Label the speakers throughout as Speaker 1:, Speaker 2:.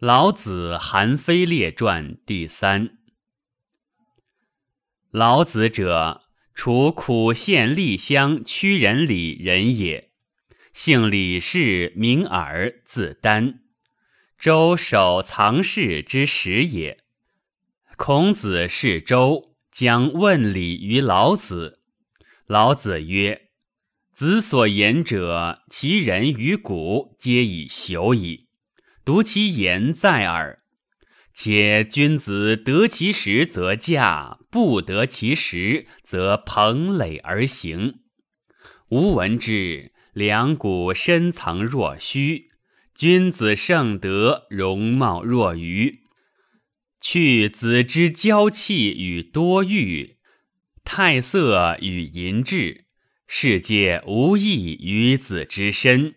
Speaker 1: 老子韩非列传第三。老子者，除苦县厉乡曲仁里人也，姓李氏，名耳，字丹，周守藏室之始也。孔子视周，将问礼于老子。老子曰：“子所言者，其人于古皆以朽矣。”独其言在耳，且君子得其时则驾，不得其时则蓬垒而行。吾闻之，两股深藏若虚，君子盛德，容貌若愚。去子之娇气与多欲，态色与淫志，世界无益于子之身。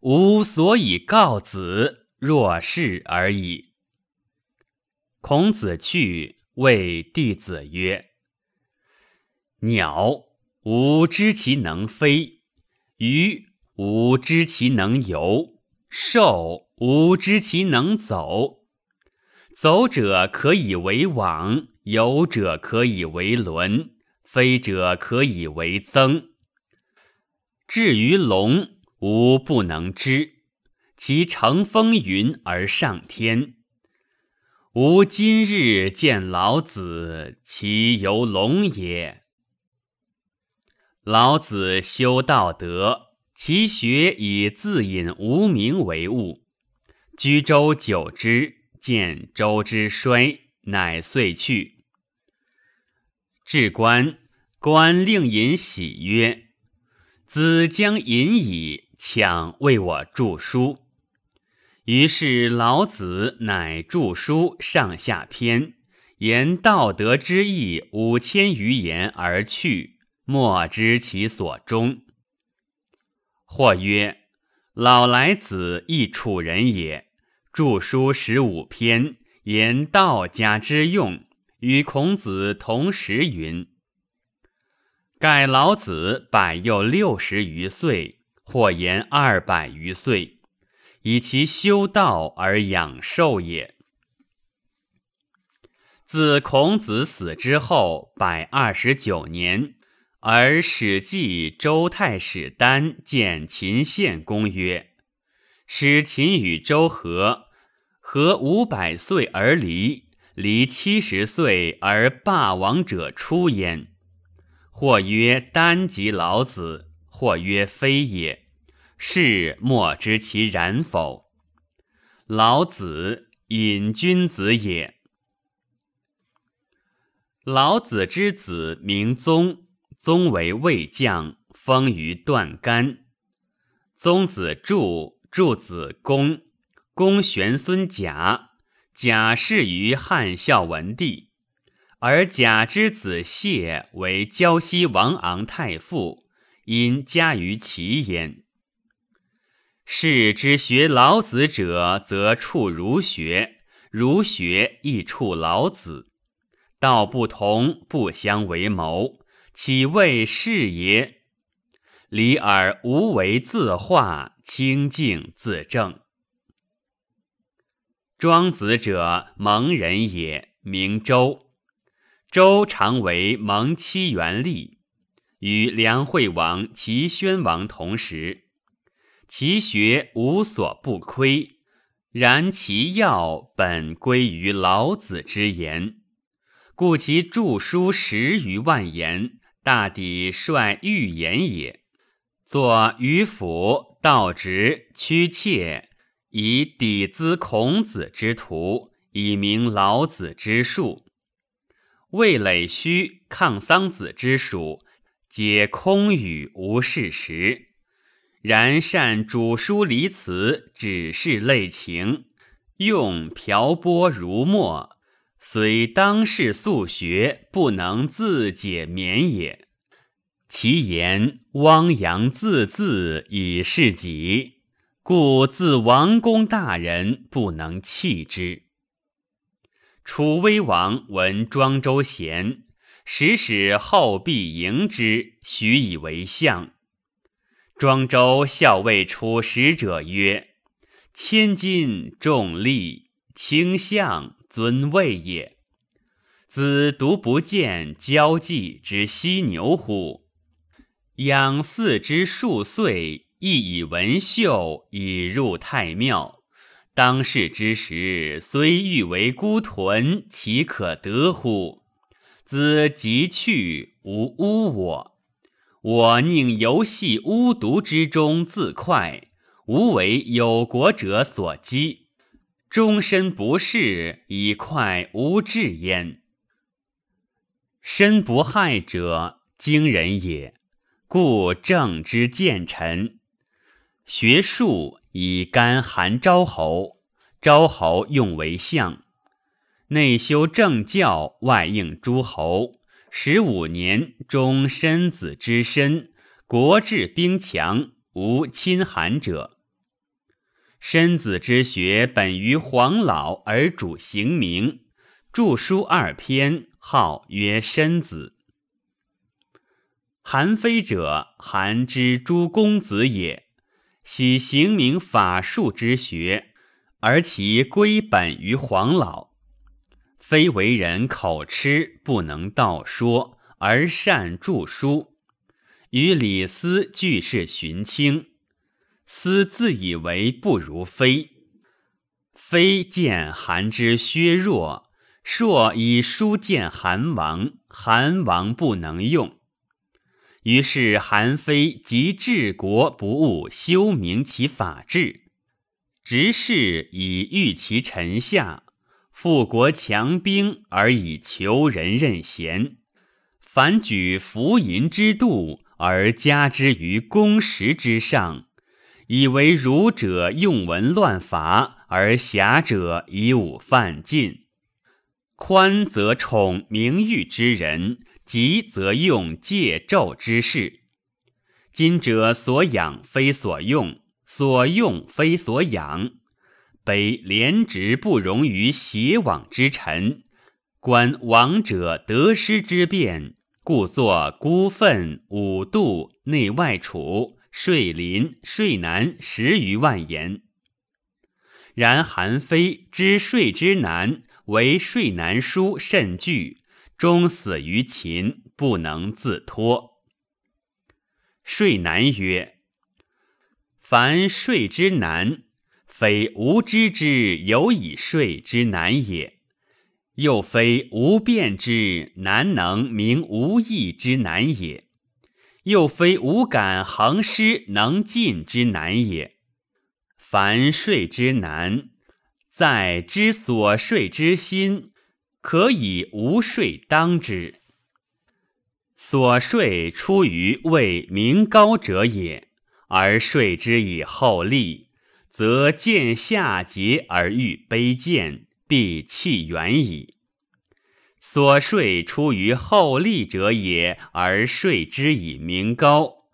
Speaker 1: 吾所以告子，若是而已。孔子去，谓弟子曰：“鸟，吾知其能飞；鱼，吾知其能游；兽，吾知其能走。走者可以为网，游者可以为轮，飞者可以为曾。至于龙。”吾不能知，其乘风云而上天。吾今日见老子，其犹龙也。老子修道德，其学以自隐无名为物。居周久之，见周之衰，乃遂去。至官，官令尹喜曰：“子将隐矣。”抢为我著书，于是老子乃著书上下篇，言道德之义五千余言而去，莫知其所终。或曰：老来子亦楚人也，著书十五篇，言道家之用，与孔子同时云。盖老子百又六十余岁。或言二百余岁，以其修道而养寿也。自孔子死之后百二十九年，而《史记》周太史丹见秦献公曰：“使秦与周和，和五百岁而离，离七十岁而霸王者出焉。”或曰：“丹即老子。”或曰非也，是莫知其然否。老子隐君子也。老子之子名宗，宗为魏将，封于段干。宗子柱，柱子公，公玄孙贾，贾氏于汉孝文帝，而贾之子谢为胶西王昂太傅。因加于其焉。士之学老子者，则处儒学；儒学亦处老子。道不同，不相为谋，岂谓是也？理而无为，自化清净自正。庄子者，蒙人也，名周。周常为蒙七元历。与梁惠王、齐宣王同时，其学无所不窥，然其要本归于老子之言，故其著书十余万言，大抵率寓言也。作于府道直屈切，以抵资孔子之徒，以明老子之术。魏累虚抗桑子之属。皆空语无事实，然善主书离辞，只是类情，用瓢泼如墨，虽当世素学，不能自解免也。其言汪洋自恣以示己，故自王公大人不能弃之。楚威王闻庄周贤。使使后必迎之，许以为相。庄周校尉出使者曰：“千金重利，轻相尊位也。子独不见交际之犀牛乎？养嗣之数岁，亦以文秀以入太庙。当世之时，虽欲为孤豚，岂可得乎？子即去，无污我。我宁游戏巫毒之中自快，无为有国者所讥，终身不仕，以快无志焉。身不害者，惊人也。故正之见臣，学术以干寒昭侯，昭侯用为相，内修政教，外应诸侯。十五年，终申子之身，国治兵强，无侵寒者。申子之学本于黄老，而主行名，著书二篇，号曰申子。韩非者，韩之诸公子也，喜行名法术之学，而其归本于黄老。非为人口吃，不能道说，而善著书。与李斯俱是荀卿，斯自以为不如非。非见韩之削弱，硕以书见韩王，韩王不能用。于是韩非即治国不务修明其法治，执事以御其臣下。富国强兵而以求人任贤，凡举浮淫之度而加之于公实之上，以为儒者用文乱法，而侠者以武犯禁。宽则宠名誉之人，急则用戒纣之事。今者所养非所用，所用非所养。非廉直不容于邪枉之臣，观王者得失之变，故作孤愤五度内外楚税林税难十余万言。然韩非知税之难，为税难书甚惧，终死于秦，不能自脱。税难曰：凡税之难。非无知之有以睡之难也，又非无辩之难能明无义之难也，又非无感恒失能尽之难也。凡税之难，在知所税之心，可以无税当之。所税出于为民高者也，而税之以厚利。则见下节而欲卑贱，必弃远矣。所税出于厚利者也，而税之以名高，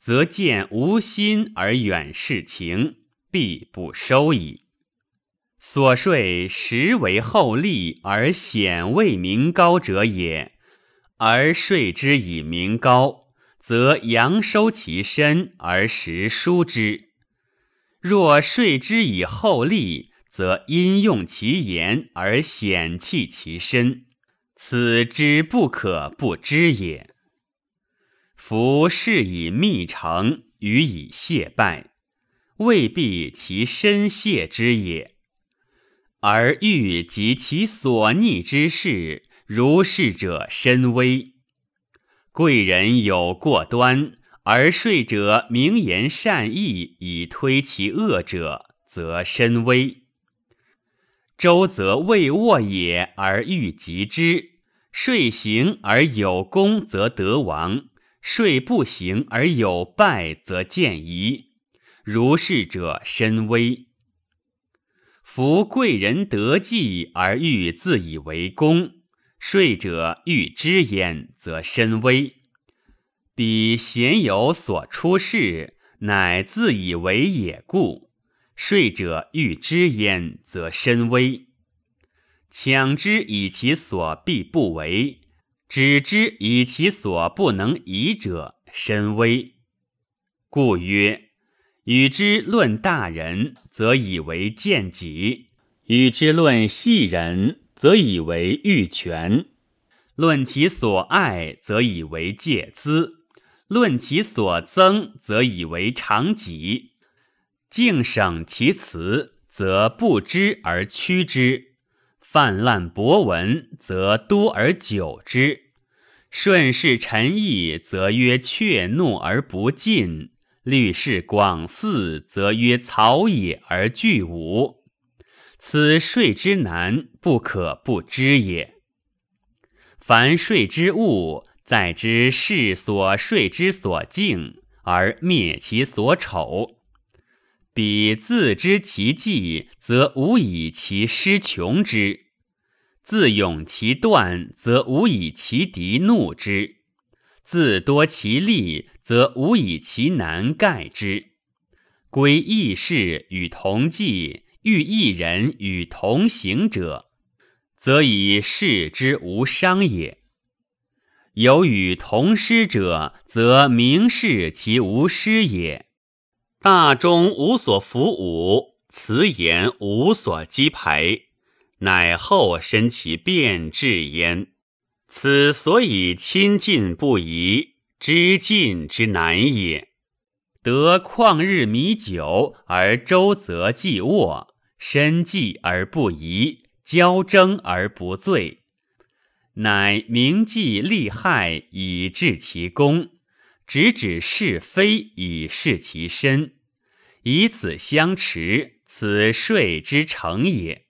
Speaker 1: 则见无心而远视情，必不收矣。所税实为厚利而显为名高者也，而税之以名高，则阳收其身而实疏之。若税之以厚利，则因用其言而显弃其身，此之不可不知也。夫事以密成，予以谢败，未必其身谢之也。而欲及其所逆之事，如是者深微。贵人有过端。而睡者明言善意以推其恶者，则深微。周则未握也而欲及之，睡行而有功则得王，睡不行而有败则见疑。如是者深微。夫贵人得计而欲自以为功，睡者欲知焉，则深微。彼贤有所出世，乃自以为也故；说者欲知焉，则深微。强之以其所必不为，止之以其所不能移者，深微。故曰：与之论大人，则以为见己；与之论细人，则以为欲权；论其所爱，则以为戒资；论其所增，则以为长己。敬省其辞，则不知而屈之；泛滥博闻，则多而久之；顺势陈意，则曰怯怒而不进。虑事广肆，则曰草野而具无。此税之难，不可不知也。凡税之物，在之事所税之所敬，而灭其所丑。彼自知其计，则无以其师穷之；自勇其断，则无以其敌怒之。自多其利，则无以其难盖之。归异事与同济，遇异人与同行者，则以事之无伤也。有与同师者，则明示其无师也。大中无所服武，辞言无所击排，乃后身其变质焉。此所以亲近不疑，知进之难也。得旷日弥久而周则既卧，身寂而不疑，交争而不罪，乃明计利害以治其功，直指是非以示其身，以此相持，此税之成也。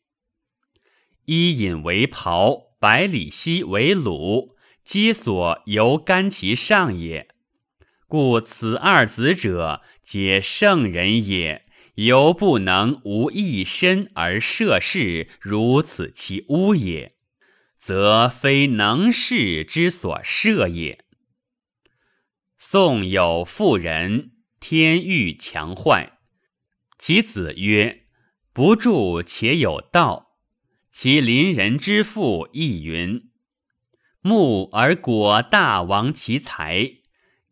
Speaker 1: 衣饮为袍。百里奚为鲁，皆所由干其上也。故此二子者，皆圣人也，犹不能无一身而涉世，如此其污也，则非能事之所设也。宋有妇人，天欲强坏，其子曰：“不助且有道。”其邻人之父亦云：“木而果大亡其财，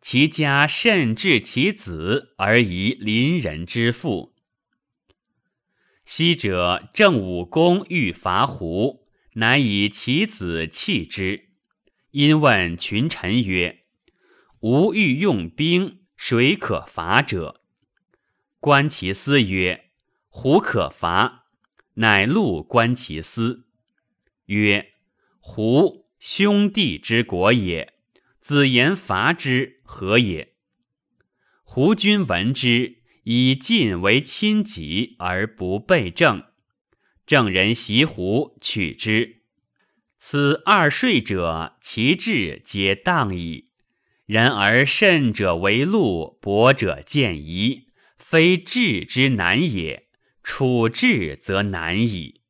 Speaker 1: 其家甚至其子而遗邻人之父。”昔者郑武公欲伐胡，乃以其子弃之。因问群臣曰：“吾欲用兵，谁可伐者？”观其思曰：“胡可伐。”乃录观其思，曰：“胡兄弟之国也，子言伐之，何也？”胡君闻之，以晋为亲己而不备政。郑人袭胡，取之。此二税者，其志皆当矣。然而慎者为禄，薄者见疑，非智之难也。处置则难矣。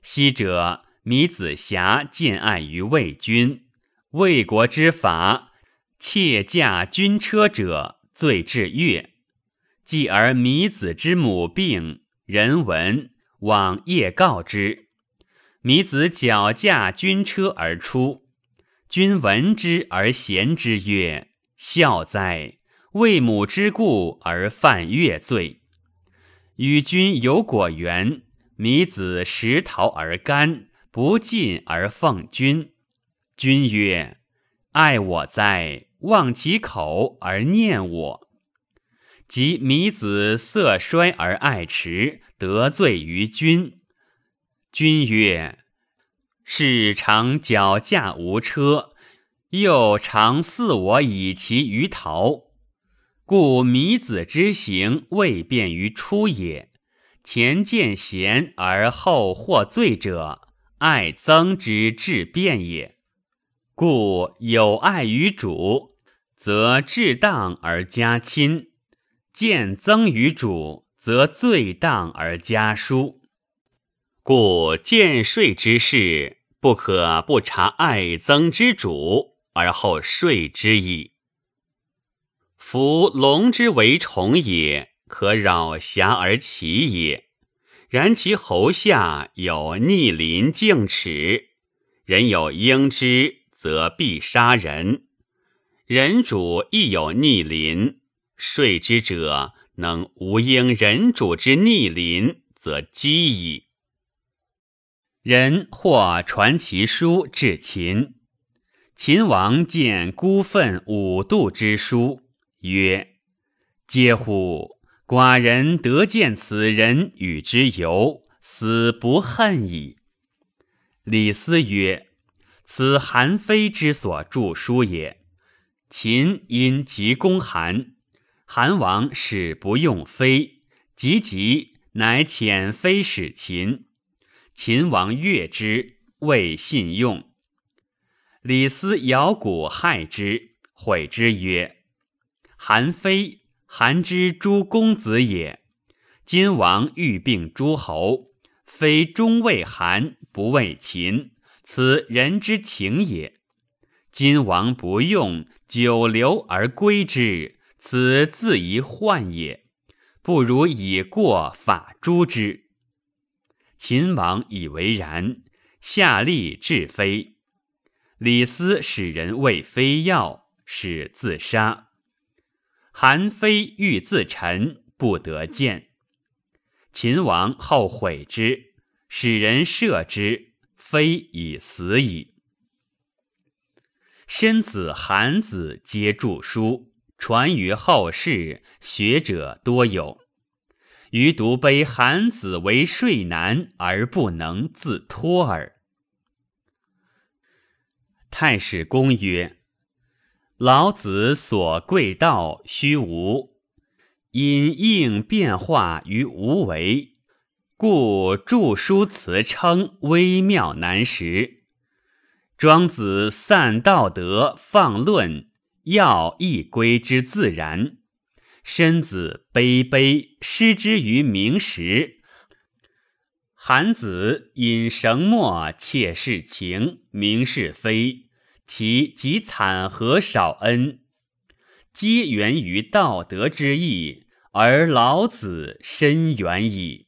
Speaker 1: 昔者米子瑕见爱于魏君，魏国之法，窃驾军车者，罪至越。继而米子之母病，人闻，往夜告之。米子脚驾军车而出，君闻之而贤之曰：“孝哉！为母之故而犯越罪。”与君有果园，米子食桃而甘，不进而奉君。君曰：“爱我哉！忘其口而念我。”及米子色衰而爱弛，得罪于君。君曰：“是常脚驾无车，又常似我以其于桃。”故米子之行未便于出也。前见贤而后获罪者，爱增之至变也。故有爱于主，则至当而加亲；见增于主，则罪当而加疏。故见税之事，不可不察爱增之主而后税之矣。夫龙之为虫也，可扰瑕而起也。然其喉下有逆鳞径齿，人有应之，则必杀人。人主亦有逆鳞，睡之者能无应人主之逆鳞，则讥矣。人或传其书至秦，秦王见孤愤五度之书，曰：“嗟乎！寡人得见此人，与之游，死不恨矣。”李斯曰：“此韩非之所著书也。秦因急攻韩，韩王使不用非，急急乃遣非使秦。”秦王悦之，未信用。李斯摇鼓害之，悔之曰：“韩非，韩之诸公子也。今王欲并诸侯，非终为韩，不为秦，此人之情也。今王不用，久留而归之，此自宜患也。不如以过法诛之。”秦王以为然，下令治非。李斯使人为非药，使自杀。韩非欲自陈，不得见。秦王后悔之，使人射之，非已死矣。申子、韩子皆著书，传于后世，学者多有。余独悲韩子为睡难而不能自托耳。太史公曰：“老子所贵道虚无，因应变化于无为，故著书辞称微妙难识。庄子散道德，放论，要亦归之自然。”身子卑卑失之于明时，韩子引绳墨窃世情，明是非，其极惨和少恩，皆源于道德之义，而老子深远矣。